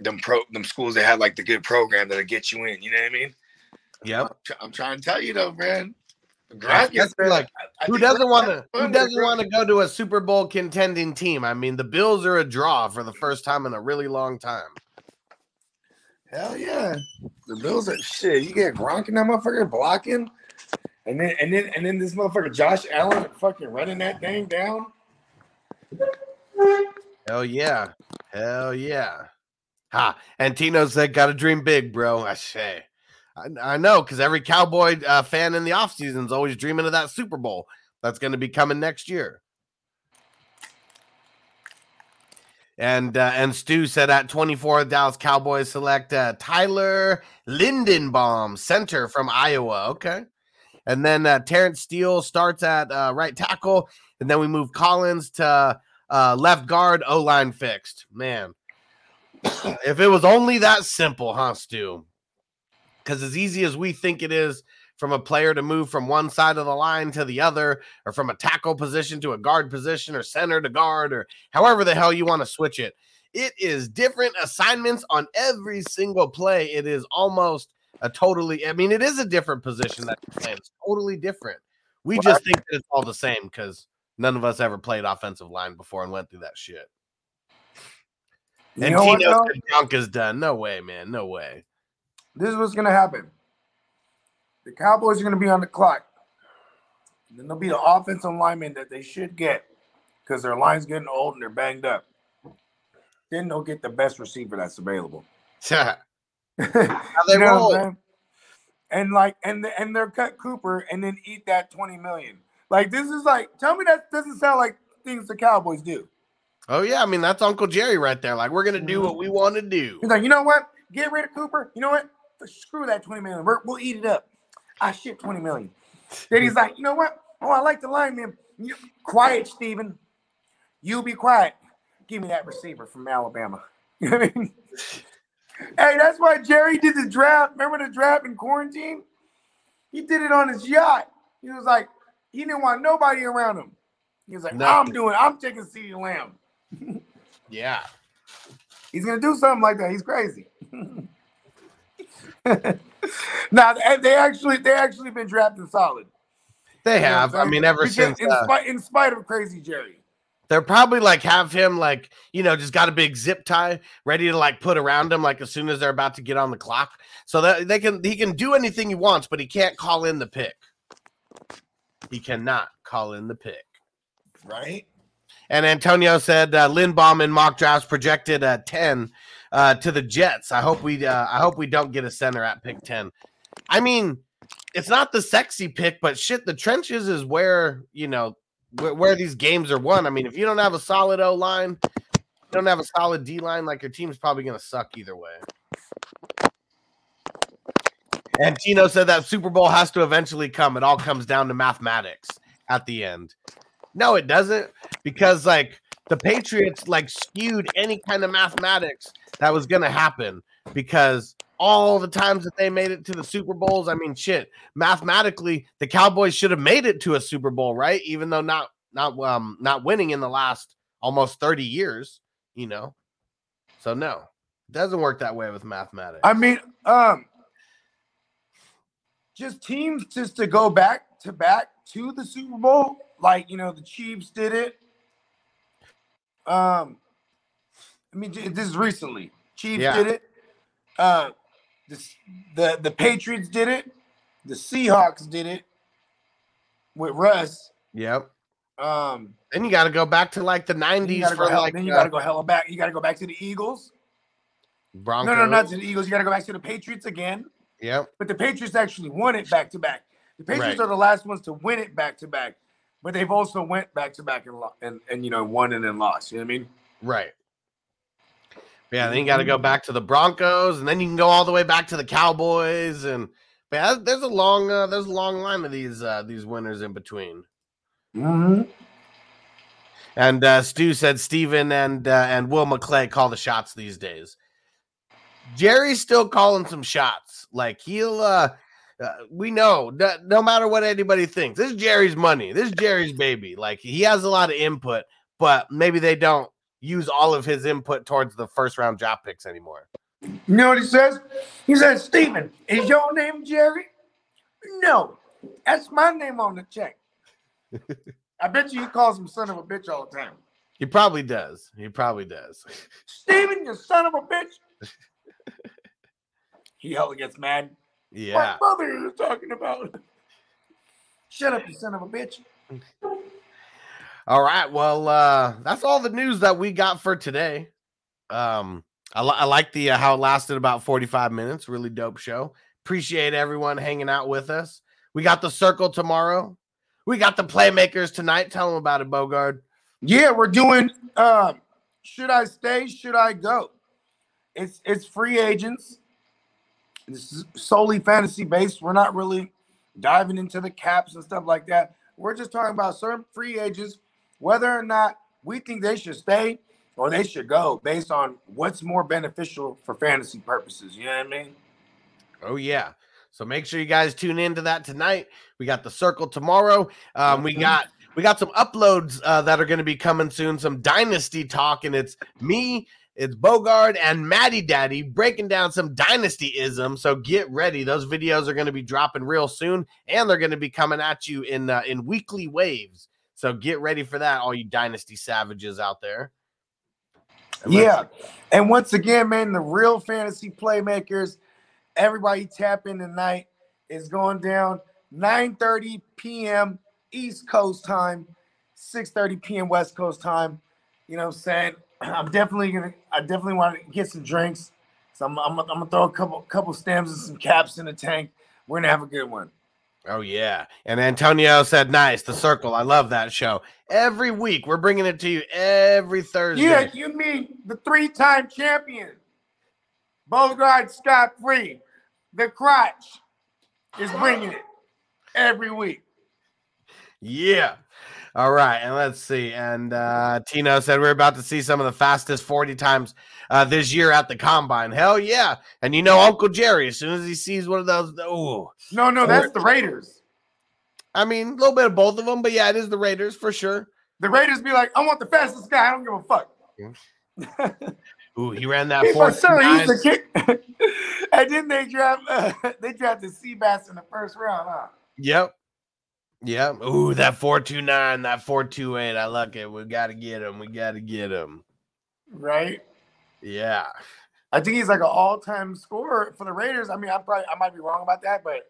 them pro them schools that had like the good program that'll get you in. You know what I mean? Yep. I'm, I'm trying to tell you though, man. That's man, like, I- I Who doesn't want to? Who doesn't want to go to a Super Bowl contending team? I mean, the Bills are a draw for the first time in a really long time. Hell yeah. The Bills are shit. You get Gronk and that motherfucker blocking. And then and then and then this motherfucker Josh Allen fucking running that thing down. Hell yeah. Hell yeah. Ha. And Tino said, got to dream big, bro. I say. I, I know because every Cowboy uh, fan in the offseason is always dreaming of that Super Bowl that's going to be coming next year. And uh, and Stu said at 24, Dallas Cowboys select uh, Tyler Linderbaum, center from Iowa. Okay. And then uh, Terence Steele starts at uh, right tackle. And then we move Collins to uh, left guard, O line fixed. Man, if it was only that simple, huh, Stu? Because as easy as we think it is from a player to move from one side of the line to the other, or from a tackle position to a guard position, or center to guard, or however the hell you want to switch it, it is different assignments on every single play. It is almost a totally, I mean, it is a different position that. It's totally different. We just think that it's all the same because none of us ever played offensive line before and went through that shit. You And know what, Tino though? said Gronk is done. No way, man. No way. This is what's gonna happen. The Cowboys are gonna be on the clock. And then there'll be the offensive linemen that they should get because their line's getting old and they're banged up. Then they'll get the best receiver that's available. How they roll. And like, and the, and they're cut Cooper and then eat that twenty million. Like this is like, tell me that doesn't sound like things the Cowboys do. Oh yeah, I mean that's Uncle Jerry right there. Like we're gonna do what mm-hmm. we want to do. He's like, you know what? Get rid of Cooper. You know what? Screw that 20 million. We're, we'll eat it up. Ah, I ship 20 million. Then he's like, you know what? Oh, I like the lineman. You, quiet, Steven. You be quiet. Give me that receiver from Alabama. You know what I mean? Hey, that's why Jerry did the draft. Remember the draft in quarantine? He did it on his yacht. He was like, he didn't want nobody around him. He was like, I'm doing, I'm taking CeeDee Lamb. Yeah. He's gonna do something like that. He's crazy. now they- actually they actually been drafting solid. They You know have. I mean, ever Because since in, uh, spite, in spite of crazy Jerry. They're probably like have him like you know just got a big zip tie ready to like put around him like as soon as they're about to get on the clock, so that they can he can do anything he wants, but he can't call in the pick. He cannot call in the pick. Right? And Antonio said uh, Linderbaum in mock drafts projected at ten uh, to the Jets. I hope we uh, I hope we don't get a center at pick ten. I mean, it's not the sexy pick, but shit, the trenches is where you know where, where these games are won. I mean, if you don't have a solid O line, you don't have a solid D line, like your team's probably going to suck either way. And Tino said that Super Bowl has to eventually come. It all comes down to mathematics at the end. No, it doesn't, because like the Patriots like skewed any kind of mathematics that was going to happen because all the times that they made it to the Super Bowls, I mean, shit, mathematically, the Cowboys should have made it to a Super Bowl, right? Even though not not um not winning in the last almost 30 years, you know. So no, it doesn't work that way with mathematics. I mean, um, just teams just to go back to back to the Super Bowl, like you know the Chiefs did it. Um, I mean, this is recently. Chiefs Yeah. did it. Uh, the, the the Patriots did it. The Seahawks did it with Russ. yep. Um, Then you got to go back to like the 90s you gotta for hell, like then you uh, gotta go hella back. You gotta go back to the Eagles. Broncos. No, no, not to the Eagles. You gotta go back to the Patriots again. Yep. But the Patriots actually won it back to back. The Patriots Right. are the last ones to win it back to back, but they've also went back to back and and and you know won and then lost. You know what I mean? Right. Yeah, then you got to go back to the Broncos, and then you can go all the way back to the Cowboys, and but yeah, there's a long, uh, there's a long line of these uh, these winners in between. Mm-hmm. And uh, Stu said Steven and uh, and Will McClay call the shots these days. Jerry's still calling some shots. Like he'll uh uh, we know no matter what anybody thinks, this is Jerry's money. This is Jerry's baby. Like he has a lot of input, but maybe they don't use all of his input towards the first round draft picks anymore. You know what he says? He says, Steven, is your name Jerry? No, that's my name on the check. I bet you he calls him son of a bitch all the time. He probably does. He probably does. Steven, you son of a bitch. he hella gets mad. Yeah. What mother you talking about? Shut up, you son of a bitch. All right. Well, uh, that's all the news that we got for today. Um, I, li- I like the uh, how it lasted about 45 minutes. Really dope show. Appreciate everyone hanging out with us. We got the circle tomorrow. We got the playmakers tonight. Tell them about it, Bogard. Yeah, we're doing um, should I stay? Should I go? It's it's free agents. This is solely fantasy based. We're not really diving into the caps and stuff like that. We're just talking about certain free agents, whether or not we think they should stay or they should go based on what's more beneficial for fantasy purposes. You know what I mean? Oh yeah. So make sure you guys tune into that tonight. We got the circle tomorrow. Um, we Mhm. got we got some uploads uh, that are going to be coming soon. Some dynasty talk, and it's me, it's Bogard and Maddie Daddy breaking down some dynasty ism. So get ready; those videos are going to be dropping real soon, and they're going to be coming at you in uh, in weekly waves. So get ready for that, all you dynasty savages out there. And Yeah. And once again, man, the real fantasy playmakers, everybody tap in tonight is going down 9:30 p.m. East Coast time, 6:30 p.m. West Coast time. You know what I'm saying? I'm definitely gonna I definitely want to get some drinks. So I'm, I'm, I'm gonna throw a couple couple stems and some caps in the tank. We're gonna have a good one. Oh yeah, and Antonio said, "Nice, the circle. I love that show. Every week we're bringing it to you every Thursday. Yeah, you mean the three-time champion, Bogard Scott Free, the crotch is bringing it every week. Yeah. All right, and let's see. And uh Tino said we're about to see some of the fastest 40 times uh this year at the combine. Hell yeah. And you know Uncle Jerry, as soon as he sees one of those, oh No, no, that's the Raiders. I mean, a little bit of both of them, but yeah, it is the Raiders for sure. The Raiders be like, I want the fastest guy. I don't give a fuck. Ooh, he ran that four. sir, he's the kick. and then they draft uh, they drafted Seabass in the first round, huh? Yep. Yep. Ooh, that 429, that 428. I like it. We gotta get him. We gotta get him. Right? Yeah. I think he's like an all-time scorer for the Raiders. I mean, I probably I might be wrong about that, but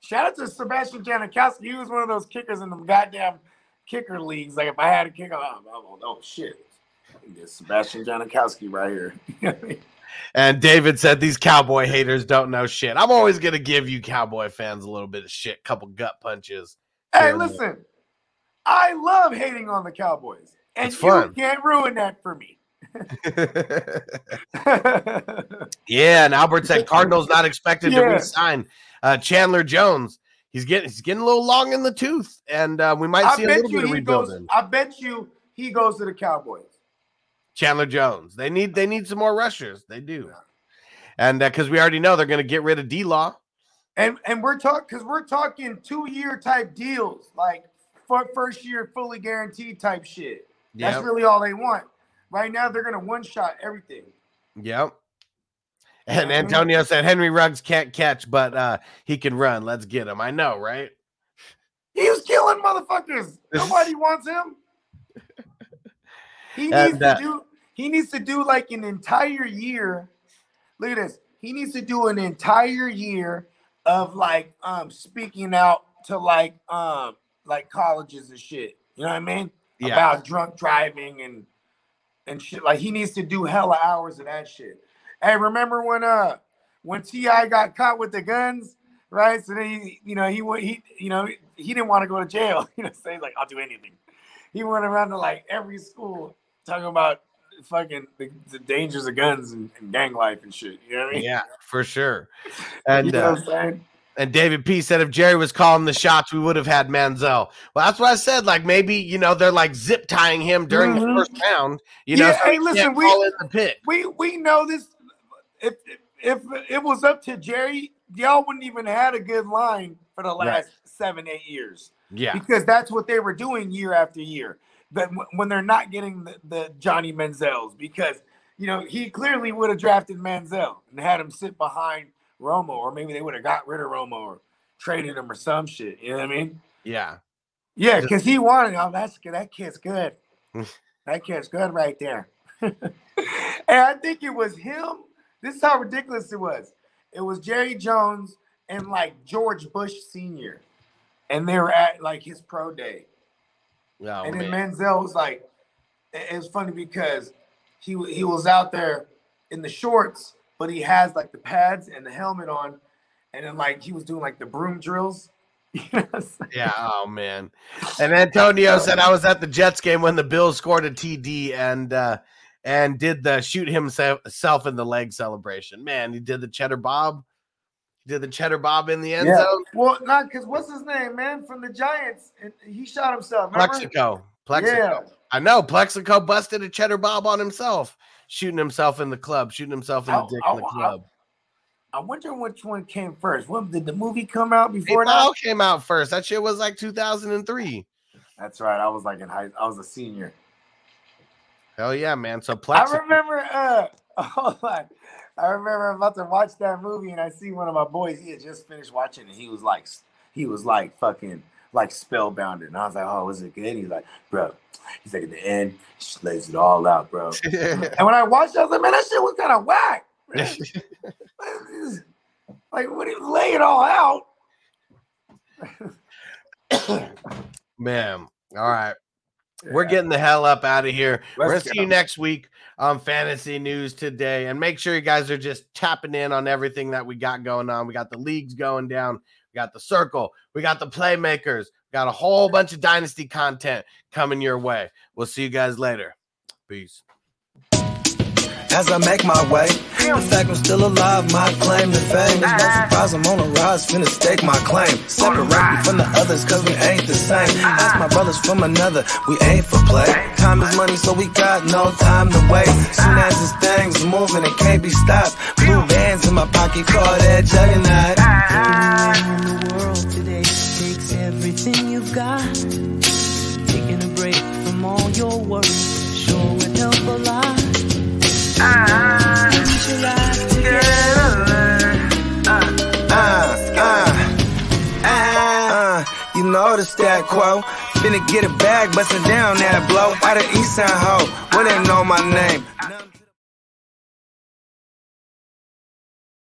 shout out to Sebastian Janikowski. He was one of those kickers in the goddamn kicker leagues. Like if I had a kicker, oh, oh, oh shit. Sebastian Janikowski right here. And David said these cowboy haters don't know shit. I'm always gonna give you cowboy fans a little bit of shit, couple gut punches. hey, listen. I love hating on the Cowboys. And you can't ruin that for me. yeah, and Albert said Cardinals not expected to Yeah. re-sign uh, Chandler Jones. He's getting he's getting a little long in the tooth, and uh, we might I see a little bit of he goes. I bet you he goes to the Cowboys. Chandler Jones. They need they need some more rushers. They do, and because we already know they're going to get rid of D Law. And and we're talking because we're talking two year type deals, like for first year fully guaranteed type shit. That's Yep, really all they want. Right now, they're gonna one shot everything. yep. And. Antonio said Henry Ruggs can't catch, but uh, he can run. Let's get him. I know, right? He was killing motherfuckers. Nobody wants him. He needs And, uh, to do. He needs to do like an entire year. Look at this. He needs to do an entire year of like um speaking out to like um like colleges and shit. You know what I mean? Yeah. About drunk driving and and shit. Like he needs to do hella hours of that shit. Hey, remember when uh when Ti got caught with the guns, right? So then he, you know, he went, he, you know, he didn't want to go to jail. You know, so he's like, I'll do anything. He went around to like every school talking about fucking the, the dangers of guns and, and gang life and shit. You know what I mean? Yeah, for sure. And you know uh, what I'm saying? And David P said if Jerry was calling the shots, we would have had Manziel. Well, that's what I said. Like maybe you know they're like zip tying him during Mhm. the first round. You know, Yeah, so hey, he listen, we- in the pick. We we know this. If if it was up to Jerry, y'all wouldn't even had a good line for the last Right. seven, eight years Yeah. because that's what they were doing year after year. But when they're not getting the, the Johnny Manziel's, because you know he clearly would have drafted Manziel and had him sit behind Romo, or maybe they would have got rid of Romo or traded him or some shit. You know what I mean? Yeah. Yeah, because he wanted. Oh, that's good. That kid's good. that kid's good right there. and I think it was him. This is how ridiculous it was. It was Jerry Jones and like George Bush Senior, and they were at like his pro day. Oh, and then man. Manziel was like, it it was funny because he he was out there in the shorts, but he has like the pads and the helmet on, and then like he was doing like the broom drills. You know what I'm saying? Yeah. Oh man. And Antonio said I was at the Jets game when the Bills scored a TD and uh and did the shoot himself in the leg celebration. Man, he did the cheddar bob. He did the cheddar bob in the end Yeah. zone. Well, not because what's his name, man, from the Giants? And he shot himself. Remember? Plaxico. Plaxico. Yeah. I know. Plaxico busted a cheddar bob on himself, shooting himself in the club, shooting himself in the dick in the club. I wonder which one came first. What did the movie come out It before that? all came out first. That shit was like 2003. That's right. I was like in high. I was a senior. Hell yeah, man. So I remember. Uh, hold on. I remember I'm about to watch that movie, and I see one of my boys. He had just finished watching, and he was like, he was like fucking like spellbound. And I was like, oh, was it good? He's like, bro. He's like, at the end, he just lays it all out, bro. And when I watched, it, I was like, man, that shit was kind of whack. like, when he lay it all out. Man. All right. We're getting the hell up out of here. We're Let's gonna see you next week on Fantasy News today. And make sure you guys are just tapping in on everything that we got going on. We got the leagues going down, we got the circle, we got the playmakers, got a whole bunch of dynasty content coming your way. We'll see you guys later. Peace. As I make my way, the fact I'm still alive, my claim to fame. It's no surprise I'm on a rise, finna stake my claim. Separate me from the others, cause we ain't the same. Ask my brothers from another, we ain't for play. Time is money, so we got no time to waste. Soon as this thing's moving, it can't be stopped. Blue bands in my pocket, call that juggernaut. Got. Taking a break from all your work sure would help a lot. We should ride together. Uh, uh, uh, you know the stat quo. Finna get a bag, bustin' down that blow. Out of East Side Ho, they know my name.